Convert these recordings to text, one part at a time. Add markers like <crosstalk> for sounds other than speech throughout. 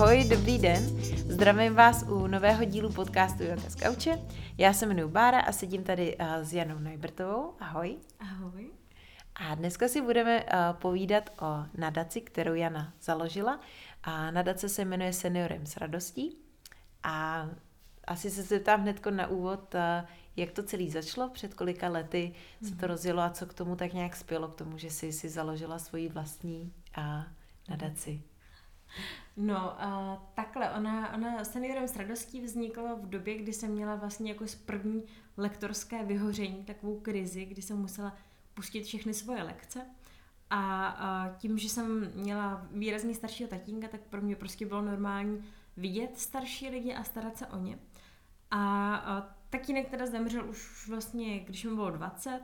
Ahoj, dobrý den. Zdravím vás u nového dílu podcastu Yoga z Kauče. Já se jmenuji Bára a sedím tady uh, s Janou Najbrtovou. Ahoj. Ahoj. A dneska si budeme uh, povídat o nadaci, kterou Jana založila. A nadace se jmenuje Seniorem s radostí. A asi se zeptám hned na úvod, uh, jak to celý začalo, před kolika lety se to mhm. rozjelo a co k tomu tak nějak spělo, k tomu, že jsi si založila svoji vlastní uh, nadaci. No, uh, takhle, ona, ona seniorem s radostí vznikla v době, kdy jsem měla vlastně jako z první lektorské vyhoření, takovou krizi, kdy jsem musela pustit všechny svoje lekce. A, a tím, že jsem měla výrazně staršího tatínka, tak pro mě prostě bylo normální vidět starší lidi a starat se o ně. A, a tatínek teda zemřel už vlastně, když mi bylo 20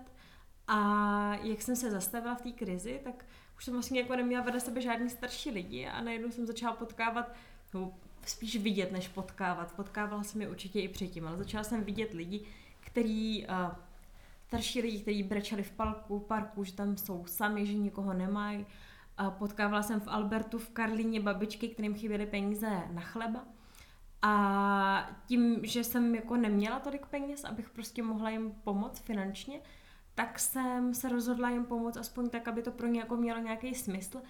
a jak jsem se zastavila v té krizi, tak už jsem vlastně jako neměla vedle sebe žádný starší lidi a najednou jsem začala potkávat, no, spíš vidět, než potkávat. Potkávala jsem je určitě i předtím, ale začala jsem vidět lidi, který, uh, starší lidi, kteří brečeli v parku, parku, že tam jsou sami, že nikoho nemají. A potkávala jsem v Albertu v Karlíně babičky, kterým chyběly peníze na chleba. A tím, že jsem jako neměla tolik peněz, abych prostě mohla jim pomoct finančně, tak jsem se rozhodla jim pomoct aspoň tak, aby to pro ně jako mělo nějaký smysl.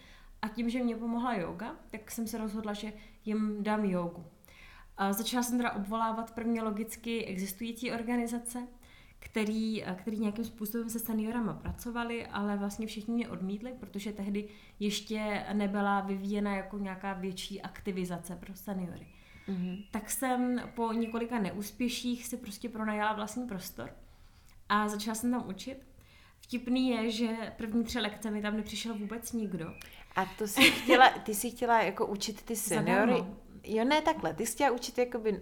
A tím, že mě pomohla yoga, tak jsem se rozhodla, že jim dám jogu. A začala jsem teda obvolávat prvně logicky existující organizace, který, který nějakým způsobem se seniorama pracovali, ale vlastně všichni mě odmítli, protože tehdy ještě nebyla vyvíjena jako nějaká větší aktivizace pro seniory. Mm-hmm. Tak jsem po několika neúspěších si prostě pronajala vlastní prostor a začala jsem tam učit. Vtipný je, že první tři lekce mi tam nepřišel vůbec nikdo. A to jsi chtěla, ty jsi chtěla jako učit ty seniory? Zadarmo. Jo, ne takhle, ty jsi chtěla učit jakoby uh,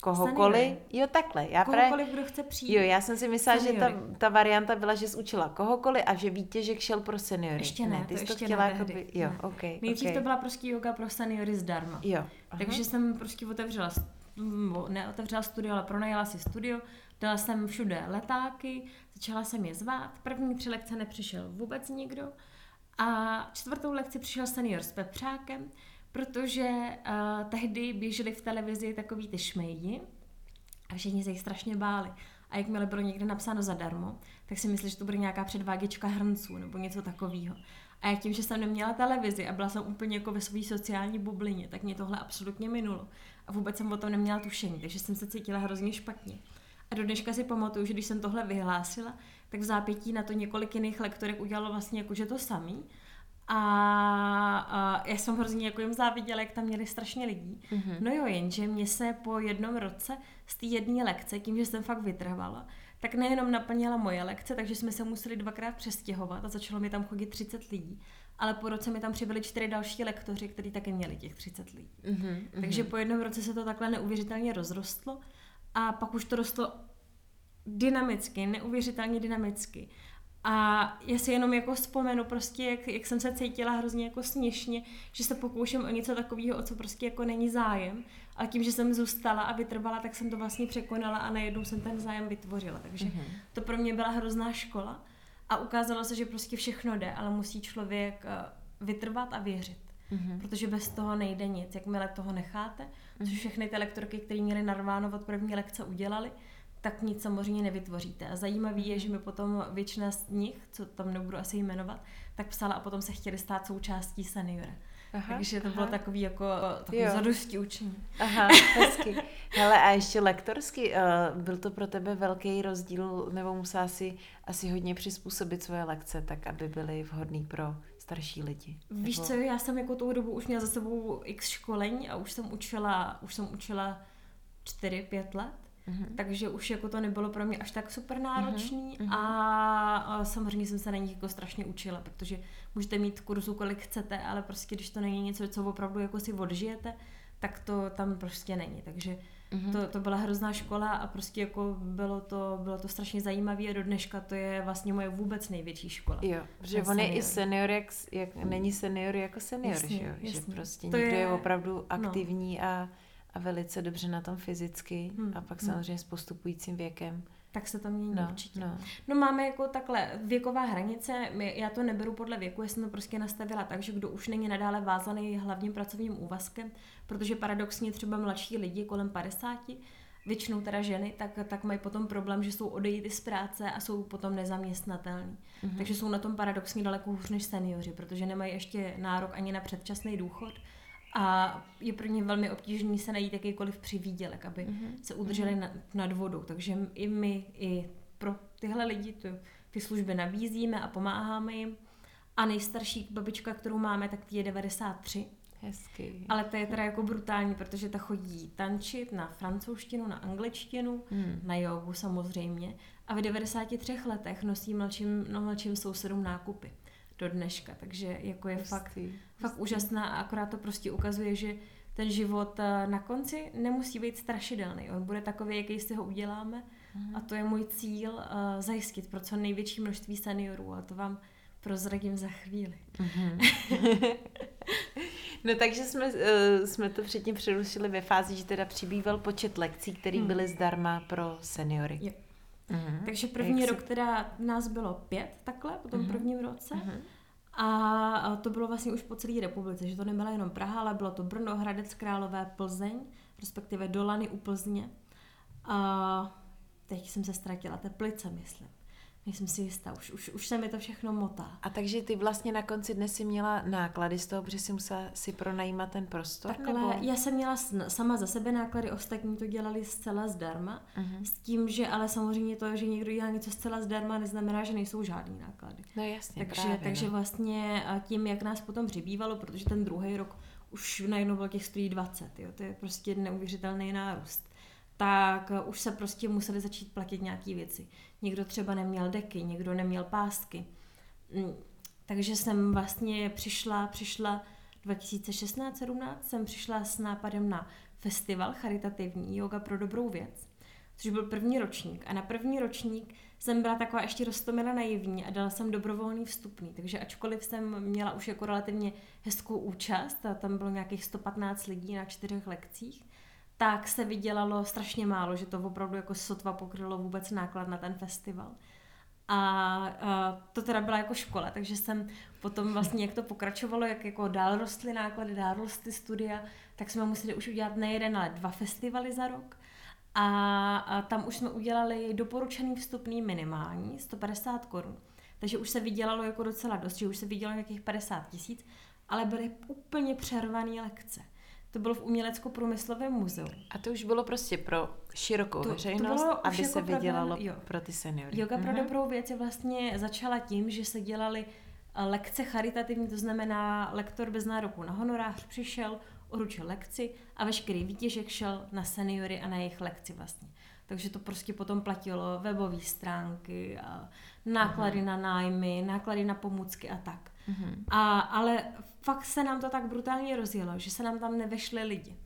kohokoliv. Seniory. Jo, takhle. Já kohokoliv, právě, kdo chce přijít. Jo, já jsem si myslela, seniory. že ta, ta varianta byla, že jsi učila kohokoliv a že vítěžek šel pro seniory. Ještě ne, ne ty to ještě to chtěla ne jakoby, jo, ne. okay, Nejdřív okay. to byla prostě yoga pro seniory zdarma. Jo. Aha. Takže jsem prostě otevřela, ne otevřela studio, ale pronajala si studio, dala jsem všude letáky, začala jsem je zvát. První tři lekce nepřišel vůbec nikdo. A čtvrtou lekci přišel senior s pepřákem, protože uh, tehdy běželi v televizi takový ty šmejdi a všichni se jich strašně báli. A jakmile bylo někde napsáno zadarmo, tak si mysleli, že to bude nějaká předváděčka hrnců nebo něco takového. A jak tím, že jsem neměla televizi a byla jsem úplně jako ve své sociální bublině, tak mě tohle absolutně minulo. A vůbec jsem o tom neměla tušení, takže jsem se cítila hrozně špatně. A do dneška si pamatuju, že když jsem tohle vyhlásila, tak v zápětí na to několik jiných lektorek udělalo vlastně jakože to samý. A, a já jsem hrozně jako jim záviděla, jak tam měli strašně lidí. Mm-hmm. No jo, jenže mě se po jednom roce z té jedné lekce, tím, že jsem fakt vytrvala, tak nejenom naplnila moje lekce, takže jsme se museli dvakrát přestěhovat a začalo mi tam chodit 30 lidí. Ale po roce mi tam přibyli čtyři další lektoři, kteří taky měli těch 30 lidí. Mm-hmm. Takže po jednom roce se to takhle neuvěřitelně rozrostlo a pak už to rostlo dynamicky, neuvěřitelně dynamicky. A já si jenom jako vzpomenu prostě, jak, jak jsem se cítila hrozně jako směšně, že se pokouším o něco takového, o co prostě jako není zájem. Ale tím, že jsem zůstala a vytrvala, tak jsem to vlastně překonala a najednou jsem ten zájem vytvořila. Takže mm-hmm. to pro mě byla hrozná škola. A ukázalo se, že prostě všechno jde, ale musí člověk eh, vytrvat a věřit. Mm-hmm. Protože bez toho nejde nic. Jakmile toho necháte, mm-hmm. což všechny ty lektorky, které měly narváno od první lekce, udělali, tak nic samozřejmě nevytvoříte. A zajímavý je, že mi potom většina z nich, co tam nebudu asi jmenovat, tak psala a potom se chtěli stát součástí seniora. Aha, Takže to aha. bylo takový jako takový zadosti učení. Aha, hezky. <laughs> Hele, a ještě lektorsky, uh, byl to pro tebe velký rozdíl, nebo musela si asi hodně přizpůsobit svoje lekce, tak aby byly vhodný pro starší lidi? Víš nebo... co, já jsem jako tou dobu už měla za sebou x školení a už jsem učila, už jsem učila 4-5 let Mm-hmm. Takže už jako to nebylo pro mě až tak super náročný mm-hmm. a, a samozřejmě jsem se na nich jako strašně učila, protože můžete mít kurzu kolik chcete, ale prostě když to není něco, co opravdu jako si odžijete, tak to tam prostě není. Takže mm-hmm. to, to byla hrozná škola a prostě jako bylo to, bylo to strašně zajímavé a do dneška to je vlastně moje vůbec největší škola. Jo, protože on je i senior, jak, jak není senior jako senior, jasně, že jo? Jasně. Že prostě to někdo je, je opravdu no. aktivní no. a a velice dobře na tom fyzicky hmm. a pak hmm. samozřejmě s postupujícím věkem tak se to mění No, určitě. no. No máme jako takhle věková hranice, my, já to neberu podle věku, já jsem to prostě nastavila tak, že kdo už není nadále vázaný hlavním pracovním úvazkem, protože paradoxně třeba mladší lidi kolem 50, většinou teda ženy, tak, tak mají potom problém, že jsou odejít z práce a jsou potom nezaměstnatelní. Mm-hmm. Takže jsou na tom paradoxně daleko hůř než seniori, protože nemají ještě nárok ani na předčasný důchod a je pro ně velmi obtížný se najít jakýkoliv přivídělek, aby mm-hmm. se udrželi na, nad vodou. Takže i my, i pro tyhle lidi to, ty služby nabízíme a pomáháme jim. A nejstarší babička, kterou máme, tak je 93. Hezky. Ale to je teda jako brutální, protože ta chodí tančit na francouzštinu, na angličtinu, hmm. na jogu samozřejmě. A v 93 letech nosí mladším, no, mladším sousedům nákupy do dneška. Takže jako je fakt, fakt úžasná a akorát to prostě ukazuje, že ten život eh, na konci nemusí být strašidelný. On bude takový, jaký si ho uděláme. A to je můj cíl uh, zajistit pro co největší množství seniorů. A to vám prozradím za chvíli. <laughs> No takže jsme, uh, jsme to předtím přerušili ve fázi, že teda přibýval počet lekcí, které Hmm. byly zdarma pro seniory. Jo. Mhm. Takže první Jak rok se- teda nás bylo pět takhle, po tom Mhm. prvním roce. Mhm. A a to bylo vlastně už po celé republice, že to nebyla jenom Praha, ale bylo to Brno, Hradec Králové, Plzeň, respektive Dolany u Plzně. A teď jsem se ztratila, Teplice, myslím. Nejsem si jistá, už, už, už se mi to všechno motá. A takže ty vlastně na konci dne si měla náklady z toho, protože si musela si pronajímat ten prostor? Takhle, nebo? já jsem měla sama za sebe náklady, ostatní to dělali zcela zdarma. Mhm. S tím, že ale samozřejmě to, že někdo dělá něco zcela zdarma, neznamená, že nejsou žádný náklady. No jasně, Takže, právě, takže no. vlastně a tím, jak nás potom přibývalo, protože ten druhý rok už najednou bylo těch studií 20, jo, to je prostě neuvěřitelný nárůst, tak eh, už se prostě museli začít platit nějaké věci. Někdo třeba neměl deky, někdo neměl pásky. Mm, Takže jsem vlastně přišla, přišla 2016-17 jsem přišla s nápadem na festival charitativní Yoga pro dobrou věc, což byl první ročník. A na první ročník jsem byla taková ještě roztomila naivní a dala jsem dobrovolný vstupný. Takže ačkoliv jsem měla už jako relativně hezkou účast, a tam bylo nějakých 115 lidí na čtyřech lekcích, tak se vydělalo strašně málo, že to opravdu jako sotva pokrylo vůbec náklad na ten festival. A, a to teda byla jako škola, takže jsem potom vlastně, jak to pokračovalo, jak jako dál rostly náklady, dál rostly studia, tak jsme museli už udělat ne jeden, ale dva festivaly za rok. A, a tam už jsme udělali doporučený vstupný minimální, 150 korun. Takže už se vydělalo jako docela dost, že už se vydělalo nějakých 50 tisíc, ale byly úplně přervané lekce. To bylo v umělecko-průmyslovém muzeu. A to už bylo prostě pro širokou To- to veřejnost, bylo už aby jako se pro vydělalo jo. pro ty seniory. Yoga pro Mhm. dobrou věc je vlastně začala tím, že se dělaly eh, lekce charitativní, to znamená lektor bez nároku na honorář přišel, uručil lekci a veškerý výtěžek šel na seniory a na jejich lekci vlastně. Takže to prostě potom platilo webové stránky, a náklady na nájmy, náklady na pomůcky a tak. Mhm. A, ale fakt se nám to tak brutálně rozjelo, že se nám tam nevešly lidi.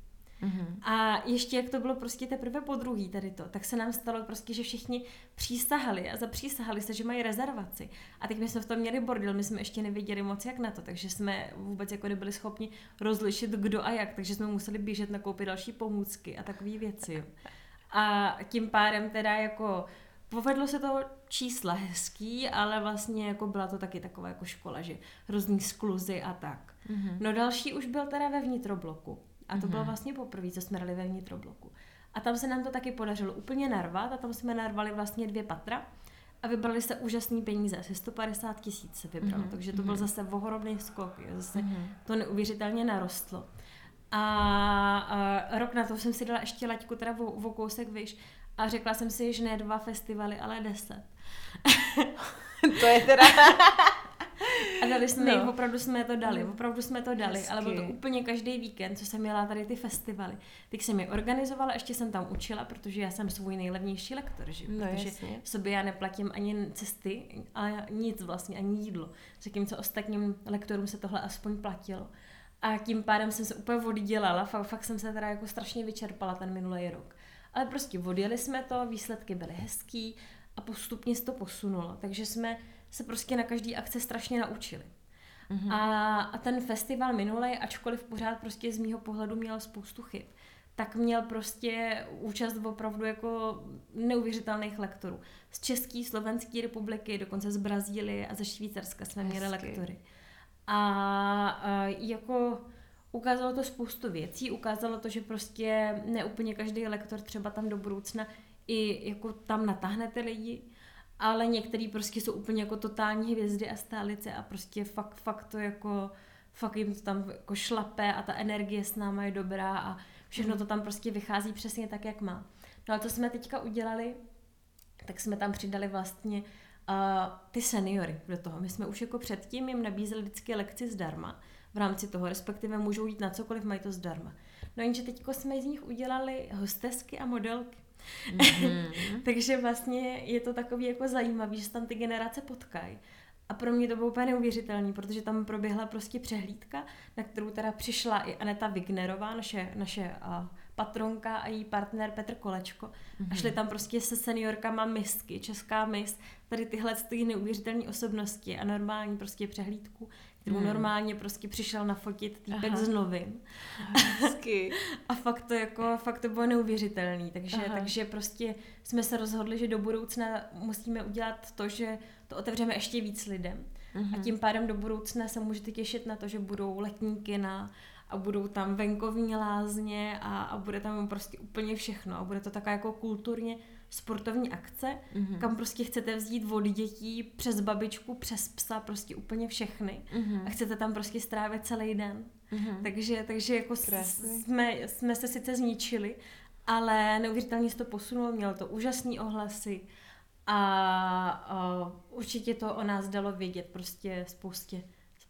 Mhm. A ještě jak to bylo prostě teprve po druhý tady to, tak se nám stalo prostě, že všichni přísahali a zapřísahali se, že mají rezervaci. A teď my jsme v tom měli bordel, my jsme ještě nevěděli moc jak na to, takže jsme vůbec jako nebyli schopni rozlišit kdo a jak, takže jsme museli běžet nakoupit další pomůcky a takové věci. <laughs> A tím pádem teda jako povedlo se to čísla hezký, ale vlastně jako byla to taky taková jako škola, že hrozný skluzy a tak. Mhm. No další už byl teda ve vnitrobloku. A to bylo Mhm. vlastně poprvé, co jsme dali ve vnitrobloku. A tam se nám to taky podařilo úplně narvat a tam jsme narvali vlastně dvě patra a vybrali se úžasný peníze, asi 150 tisíc se vybralo, Mhm, takže to byl mhm. zase ohromný skok, jo, zase Mhm. to neuvěřitelně narostlo. A, a rok na to jsem si dala ještě laťku teda o, o kousek vyš a řekla jsem si, že ne dva festivaly, ale deset. <laughs> to je teda... <laughs> A dali jsme No. opravdu jsme to dali, opravdu jsme to dali, Hezky. ale byl to úplně každý víkend, co jsem měla tady ty festivaly. Tak jsem je organizovala, ještě jsem tam učila, protože já jsem svůj nejlevnější lektor, že? No protože jasně. v sobě já neplatím ani cesty, ale nic vlastně, ani jídlo. Zatímco ostatním lektorům se tohle aspoň platilo. A tím pádem jsem se úplně oddělala, fakt, fakt jsem se teda jako strašně vyčerpala ten minulý rok. Ale prostě odjeli jsme to, výsledky byly hezký a postupně se to posunulo. Takže jsme se prostě na každý akce strašně naučili. Mhm. A, a ten festival minulý, ačkoliv pořád prostě z mýho pohledu měl spoustu chyb, tak měl prostě účast opravdu jako neuvěřitelných lektorů. Z České, Slovenské republiky, dokonce z Brazílie a ze Švýcarska jsme Hezky. měli lektory. A, a jako ukázalo to spoustu věcí, ukázalo to, že prostě ne úplně každý lektor třeba tam do budoucna i jako tam natáhne ty lidi, ale některý prostě jsou úplně jako totální hvězdy a stálice a prostě fakt, fakt to jako, fakt jim to tam jako šlape a ta energie s náma je dobrá a všechno mm. to tam prostě vychází přesně tak, jak má. No a co jsme teďka udělali, tak jsme tam přidali vlastně uh, ty seniory do toho. My jsme už jako předtím jim nabízeli vždycky lekci zdarma v rámci toho, respektive můžou jít na cokoliv, mají to zdarma. No jenže teďko jsme z nich udělali hostesky a modelky. Mm-hmm. <laughs> Takže vlastně je to takový jako zajímavý, že se tam ty generace potkají. A pro mě to bylo úplně neuvěřitelné, protože tam proběhla prostě přehlídka, na kterou teda přišla i Aneta Wignerová, naše, naše uh, patronka a její partner Petr Kolečko. Mm-hmm. A šli tam prostě se seniorkama misky, česká mis, tady tyhle ty neuvěřitelné osobnosti a normální prostě přehlídku, kterou mm. normálně prostě přišel nafotit týpek Aha. z novin. <laughs> a fakt to jako, fakt to bylo neuvěřitelný. Takže, takže prostě jsme se rozhodli, že do budoucna musíme udělat to, že to otevřeme ještě víc lidem. Mm-hmm. A mhm. tím pádem do budoucna se můžete těšit na to, že budou letní kina a budou tam venkovní lázně a, a bude tam prostě úplně všechno. A bude to taková jako kulturně sportovní akce, mm-hmm. kam prostě chcete vzít od dětí přes babičku, přes psa, prostě úplně všechny. Mm-hmm. A chcete tam prostě strávit celý den. Mm-hmm. Takže, takže jako jsme, jsme se sice zničili, ale neuvěřitelně se to posunulo, mělo to úžasný ohlasy a, a určitě to o nás dalo vědět prostě spoustě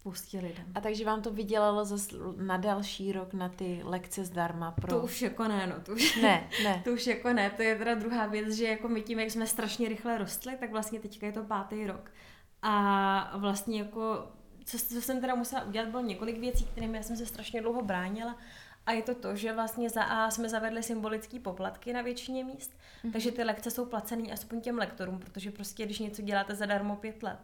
spoustě lidem. A takže vám to vydělalo zas na další rok na ty lekce zdarma pro... To už jako ne, no to už... Ne, ne. <laughs> to už jako ne, to je teda druhá věc, že jako my tím, jak jsme strašně rychle rostli, tak vlastně teďka je to pátý rok. A vlastně jako, co, co jsem teda musela udělat, bylo několik věcí, kterými já jsem se strašně dlouho bránila. A je to to, že vlastně za A jsme zavedli symbolické poplatky na většině míst, mm-hmm. takže ty lekce jsou placené aspoň těm lektorům, protože prostě když něco děláte zadarmo pět let,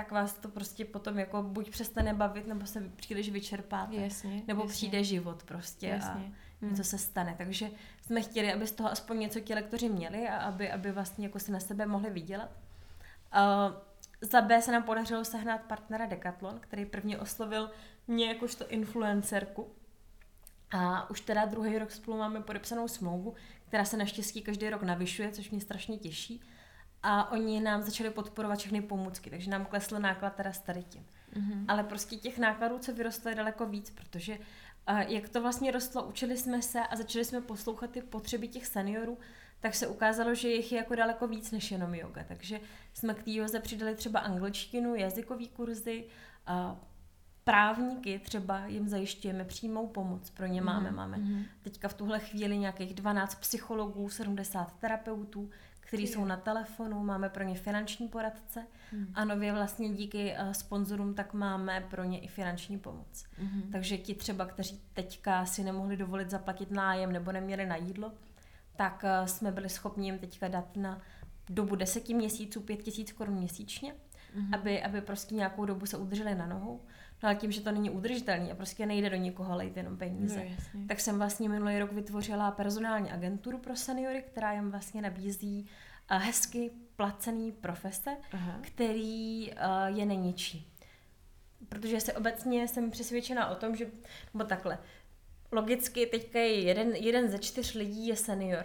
tak vás to prostě potom jako buď přestane bavit, nebo se příliš vyčerpáte. Jasně, nebo jasně. přijde život prostě jasně. a něco se stane. Takže jsme chtěli, aby z toho aspoň něco ti lektoři měli a aby, aby vlastně jako si na sebe mohli vydělat. Uh, za B se nám podařilo sehnat partnera Decathlon, který prvně oslovil mě jakožto influencerku. A už teda druhý rok spolu máme podepsanou smlouvu, která se naštěstí každý rok navyšuje, což mě strašně těší a oni nám začali podporovat všechny pomůcky, takže nám klesl náklad teda s tady tím. Mm-hmm. Ale prostě těch nákladů, co vyrostlo, je daleko víc, protože uh, jak to vlastně rostlo, učili jsme se a začali jsme poslouchat ty potřeby těch seniorů, tak se ukázalo, že jich je jako daleko víc než jenom yoga. Takže jsme k té joze přidali třeba angličtinu, jazykové kurzy, uh, právníky třeba jim zajišťujeme přímou pomoc, pro ně máme. Mm-hmm. Máme mhm. teďka v tuhle chvíli nějakých 12 psychologů, 70 terapeutů, kteří jsou na telefonu, máme pro ně finanční poradce hmm. a nově vlastně díky uh, sponzorům tak máme pro ně i finanční pomoc. Hmm. Takže ti třeba, kteří teďka si nemohli dovolit zaplatit nájem nebo neměli na jídlo, tak uh, jsme byli schopni jim teďka dát na dobu deseti měsíců pět tisíc korun měsíčně, hmm. aby, aby prostě nějakou dobu se udrželi na nohou. No ale tím, že to není udržitelný a prostě nejde do nikoho lejt jenom peníze, no, tak jsem vlastně minulý rok vytvořila personální agenturu pro seniory, která jim vlastně nabízí uh, hezky placený profese, Aha. který uh, je neničí. Protože se obecně jsem přesvědčena o tom, že, nebo takhle, logicky teďka je jeden, jeden ze čtyř lidí je senior,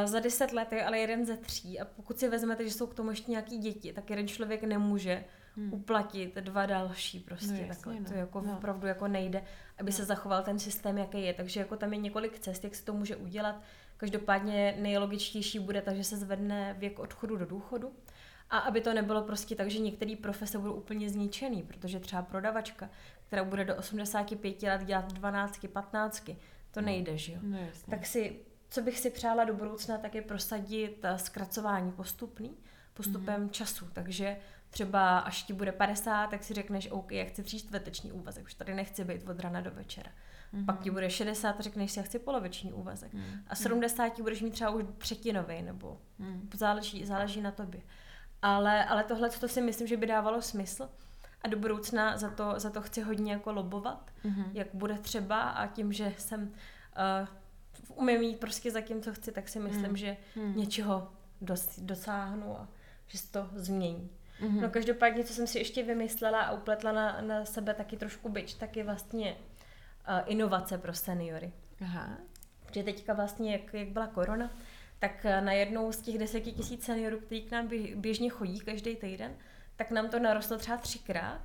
Uh, za deset let je ale jeden ze tří a pokud si vezmete, že jsou k tomu ještě nějaký děti, tak jeden člověk nemůže hmm. uplatit dva další prostě no, takhle. Jasně, no. To jako no. opravdu jako nejde, aby no. se zachoval ten systém, jaký je. Takže jako tam je několik cest, jak se to může udělat. Každopádně nejlogičtější bude tak, že se zvedne věk odchodu do důchodu. A aby to nebylo prostě tak, že některé profese budou úplně zničený, protože třeba prodavačka, která bude do 85 let dělat 12, 15, to no. nejde, že jo? No, tak si, co bych si přála do budoucna, tak je prosadit eh, zkracování postupný, postupem mm-hmm. času. Takže třeba až ti bude 50, tak si řekneš, OK, já chci tří čtvrteční úvazek, už tady nechci být od rana do večera. Mm-hmm. Pak ti bude 60 a řekneš si, já chci poloviční úvazek. Mm-hmm. A 70 ti budeš mít třeba už třetinový, nebo mm-hmm. záleží, záleží na tobě. Ale, ale tohle to si myslím, že by dávalo smysl. A do budoucna za to, za to chci hodně jako lobovat, mm-hmm. jak bude třeba a tím, že jsem uh, umím jít prostě za tím, co chci, tak si myslím, Hmm. že Hmm. něčeho dos, dosáhnu a že se to změní. Mhm. No každopádně, co jsem si ještě vymyslela a upletla na, na sebe taky trošku byč, tak je vlastně uh, inovace pro seniory. Aha. Protože teďka vlastně, jak, jak byla korona, tak eh, na jednou z těch deseti tisíc seniorů, kteří k nám bě- běžně chodí každý týden, tak nám to narostlo třeba třikrát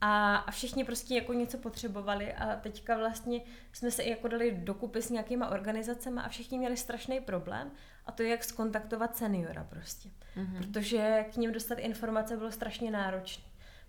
a, a všichni prostě jako něco potřebovali a teďka vlastně jsme se i jako dali dokupy s nějakýma organizacemi a všichni měli strašný problém a to je jak skontaktovat seniora prostě. Mhm. Protože k ním dostat informace bylo strašně náročné.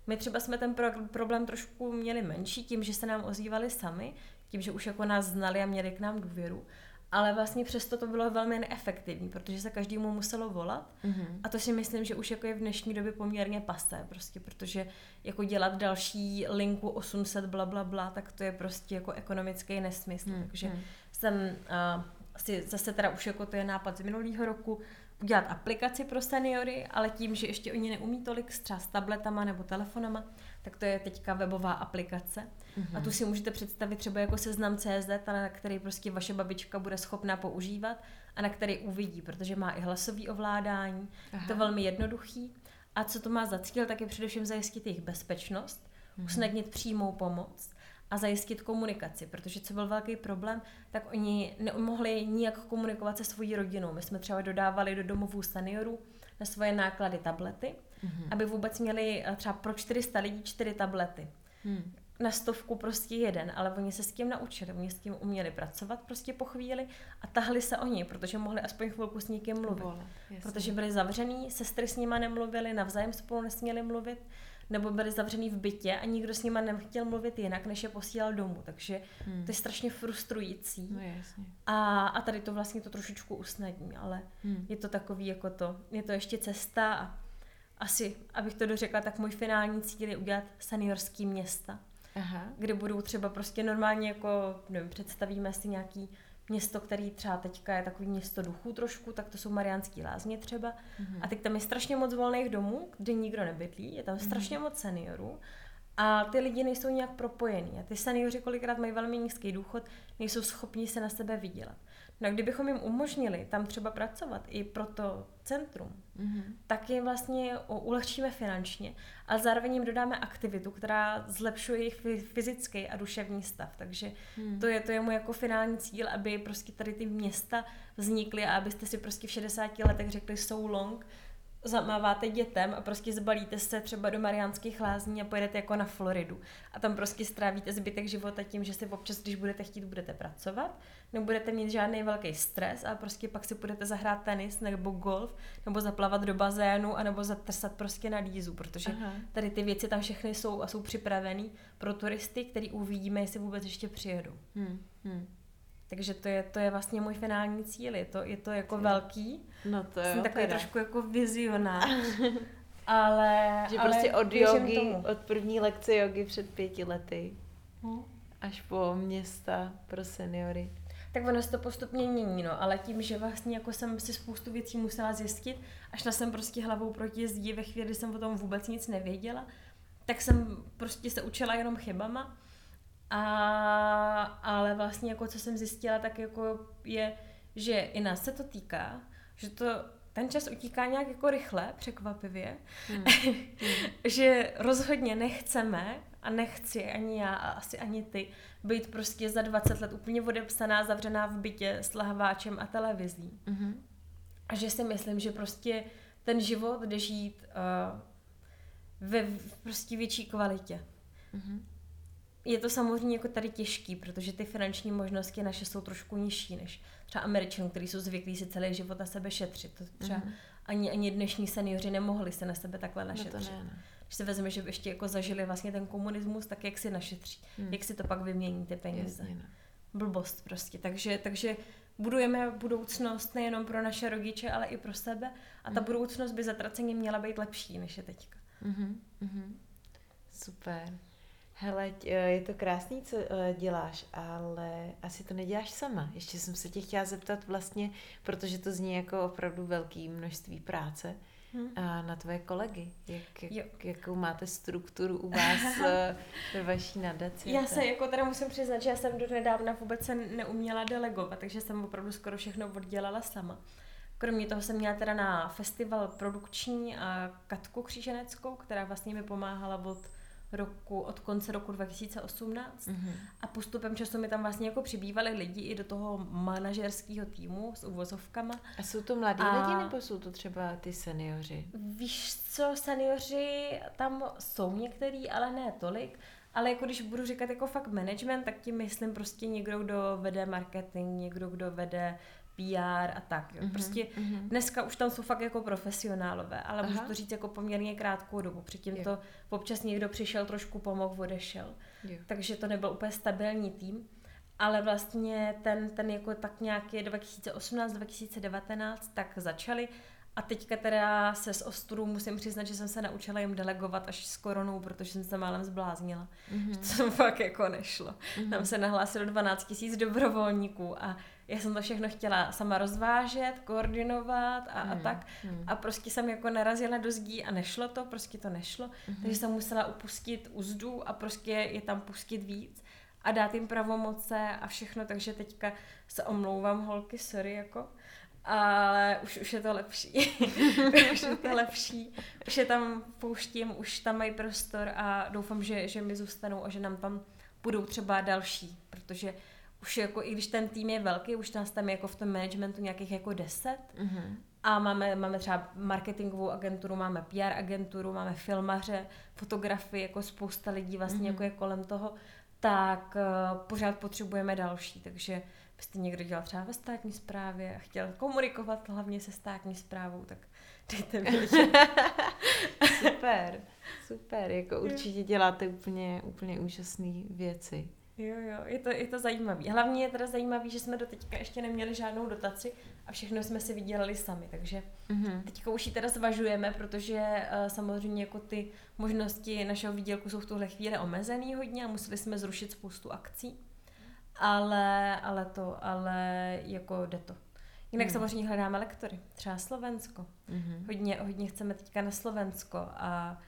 My třeba jsme ten pro- problém trošku měli menší tím, že se nám ozývali sami, tím, že už jako nás znali a měli k nám důvěru, ale vlastně přesto to bylo velmi neefektivní, protože se každému muselo volat Mhm. a to si myslím, že už jako je v dnešní době poměrně pasé, prostě, protože jako dělat další linku 800 bla bla bla, tak to je prostě jako ekonomický nesmysl, Hmm, takže hmm. jsem uh, asi zase teda už jako to je nápad z minulého roku, udělat aplikaci pro seniory, ale tím, že ještě oni neumí tolik třeba s tabletama nebo telefonama, tak to je teďka webová aplikace. Mhm. A tu si můžete představit třeba jako seznam CZ, na který prostě vaše babička bude schopná používat a na který uvidí, protože má i hlasový ovládání. Je to Aha. velmi jednoduchý. A co to má za cíl, tak je především zajistit jejich bezpečnost, Mhm. usnadnit přímou pomoc a zajistit komunikaci, protože co byl velký problém, tak oni nemohli nijak komunikovat se svojí rodinou. My jsme třeba dodávali do domovů seniorů na svoje náklady tablety, Mhm. aby vůbec měli eh, třeba pro 400 lidí čtyři tablety. Hmm. Na stovku prostě jeden, ale oni se s tím naučili, oni s tím uměli pracovat prostě po chvíli a tahli se oni, protože mohli aspoň chvilku s někým mluvit. Vole. Protože byli zavřený, sestry s nima nemluvili, navzájem spolu nesměli mluvit, nebo byli zavřený v bytě a nikdo s nima nechtěl mluvit jinak, než je posílal domů. Takže Hmm. to je strašně frustrující. No jasně. A, a tady to vlastně to trošičku usnadní, ale Hmm. je to takový jako to, je to ještě cesta a asi, abych to dořekla, tak můj finální cíl je udělat seniorský města, Aha. kde budou třeba prostě normálně jako, nevím, představíme si nějaký město, který třeba teďka je takový město duchů trošku, tak to jsou Mariánský lázně třeba. Mhm. A teď tam je strašně moc volných domů, kde nikdo nebydlí, je tam Mhm. strašně moc seniorů a ty lidi nejsou nějak propojení. A ty seniori kolikrát mají velmi nízký důchod, nejsou schopni se na sebe vydělat. No a kdybychom jim umožnili tam třeba pracovat i pro to centrum, Mhm. tak jim vlastně ulehčíme finančně, ale zároveň jim dodáme aktivitu, která zlepšuje jejich fy- fyzický a duševní stav. Takže Hmm. to je, to je můj jako finální cíl, aby prostě tady ty města vznikly a abyste si prostě v 60 letech řekli so long, zamáváte dětem a prostě zbalíte se třeba do Mariánských lázní a pojedete jako na Floridu. A tam prostě strávíte zbytek života tím, že si občas, když budete chtít, budete pracovat, nebudete mít žádný velký stres a prostě pak si budete zahrát tenis nebo golf, nebo zaplavat do bazénu, anebo zatrsat prostě na lízu, protože Aha. tady ty věci tam všechny jsou a jsou připravený pro turisty, který uvidíme, jestli vůbec ještě přijedou. Hmm. Hmm. Takže to je, to je vlastně můj finální cíl. Je to, je to jako Ty. velký. No to Jsem jo, takový teda. trošku jako vizionář. <laughs> ale, Že ale prostě od tomu. od první lekce jogy před pěti lety Hm. až po města pro seniory. Tak ono se to postupně mění, no, ale tím, že vlastně jako jsem si spoustu věcí musela zjistit, až šla jsem prostě hlavou proti zdi ve chvíli, kdy jsem o tom vůbec nic nevěděla, tak jsem prostě se učila jenom chybama. A, ale vlastně jako co jsem zjistila, tak jako je, že i nás se to týká, že to ten čas utíká nějak jako rychle, překvapivě, Hmm. <laughs> že rozhodně nechceme a nechci ani já a asi ani ty být prostě za 20 let úplně odepsaná, zavřená v bytě s lahváčem a televizí. Mhm. A že si myslím, že prostě ten život jde žít uh, ve v- prostě větší kvalitě. Mhm. Je to samozřejmě jako tady těžký, protože ty finanční možnosti naše jsou trošku nižší než třeba Američanů, kteří jsou zvyklí si celý život na sebe šetřit. To třeba Mhm. ani, ani dnešní seniori nemohli se na sebe takhle No to našetřit. ne, ne. Když si vezme, že ještě jako zažili vlastně ten komunismus, tak jak si našetří, Hmm. jak si to pak vymění ty peníze. Jasně, no. Blbost prostě. Takže, takže budujeme budoucnost nejenom pro naše rodiče, ale i pro sebe a ta Mhm. budoucnost by zatraceně měla být lepší, než je teďka. Mhm, mhm. Super. Hele, eh, je to krásný, co eh, děláš, ale asi to neděláš sama. Ještě jsem se tě chtěla zeptat vlastně, protože to zní jako opravdu velké množství práce. hmm. a na tvoje kolegy. Jak, jak, jakou máte strukturu u vás eh, ve vaší nadaci? Já se jako teda musím přiznat, že já jsem do nedávna vůbec se neuměla delegovat, takže jsem opravdu skoro všechno oddělala sama. Kromě toho jsem měla teda na festival produkční a Katku Kříženeckou, která vlastně mi pomáhala od roku, od konce roku 2018 mm-hmm. a postupem času mi tam vlastně jako přibývali lidi i do toho manažerského týmu s uvozovkama. A jsou to mladí a... lidi nebo jsou to třeba ty seniori? Víš co, seniori tam jsou některý, ale ne tolik. Ale jako když budu říkat jako fakt management, tak tím myslím prostě někdo, kdo vede marketing, někdo, kdo vede PR a tak. Jo. Mm-hmm, prostě mm-hmm. dneska už tam jsou fakt jako profesionálové, ale Aha. můžu to říct jako poměrně krátkou dobu. Předtím jo. to občas někdo přišel, trošku pomohl, odešel. Jo. Takže to nebyl úplně stabilní tým. Ale vlastně ten, ten jako tak nějaký 2018-2019 tak začali a teďka teda se s ostudu musím přiznat, že jsem se naučila jim delegovat až s koronou, protože jsem se málem zbláznila. Mm-hmm. <laughs> To fakt jako nešlo. Mm-hmm. Tam se nahlásilo 12 tisíc dobrovolníků a já jsem to všechno chtěla sama rozvážet, koordinovat a, hmm. a tak. Hmm. A prostě jsem jako narazila do zdí a nešlo to, prostě to nešlo. Hmm. Takže jsem musela upustit uzdu a prostě je tam pustit víc a dát jim pravomoce a všechno, takže teďka se omlouvám holky, sorry jako, ale už, už je to lepší. <laughs> už je to lepší. Už je tam pouštím, už tam mají prostor a doufám, že, že mi zůstanou a že nám tam budou třeba další, protože už jako, i když ten tým je velký, už nás tam je jako v tom managementu nějakých jako deset mm-hmm. a máme, máme třeba marketingovou agenturu, máme PR agenturu, máme filmaře, fotografii, jako spousta lidí vlastně mm-hmm. jako je kolem toho, tak uh, pořád potřebujeme další, takže byste někdo dělal třeba ve státní správě a chtěl komunikovat hlavně se státní správou, tak <laughs> dejte mi Super, super, jako určitě děláte úplně, úplně úžasné věci. Jo, jo, je to, je to zajímavé. Hlavně je teda zajímavé, že jsme do teďka ještě neměli žádnou dotaci a všechno jsme si vydělali sami, takže mm-hmm. teďka už ji teda zvažujeme, protože uh, samozřejmě jako ty možnosti našeho výdělku jsou v tuhle chvíli omezený hodně a museli jsme zrušit spoustu akcí, ale, ale to, ale jako jde to. Jinak mm. samozřejmě hledáme lektory, třeba Slovensko. Mm-hmm. Hodně, hodně chceme teďka na Slovensko a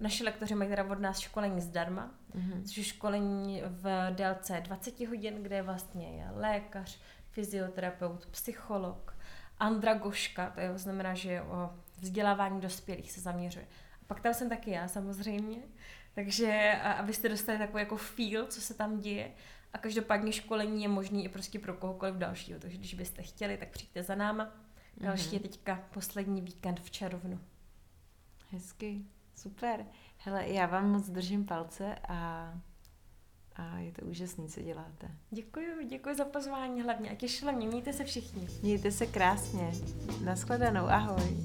naši lektoři mají teda od nás školení zdarma, mm-hmm. což je školení v délce 20 hodin, kde vlastně je lékař, fyzioterapeut, psycholog, andragoška, to je, znamená, že o vzdělávání dospělých se zaměřuje. A pak tam jsem taky já samozřejmě, takže abyste dostali takový jako feel, co se tam děje. A každopádně školení je možný i prostě pro kohokoliv dalšího, takže když byste chtěli, tak přijďte za náma. Další mm-hmm. je teďka poslední víkend v červnu. Hezky. Super. Hele, já vám moc držím palce a, a je to úžasné, co děláte. Děkuji, děkuji za pozvání hlavně a těšila mě. Mějte se všichni. Mějte se krásně. Naschledanou, ahoj.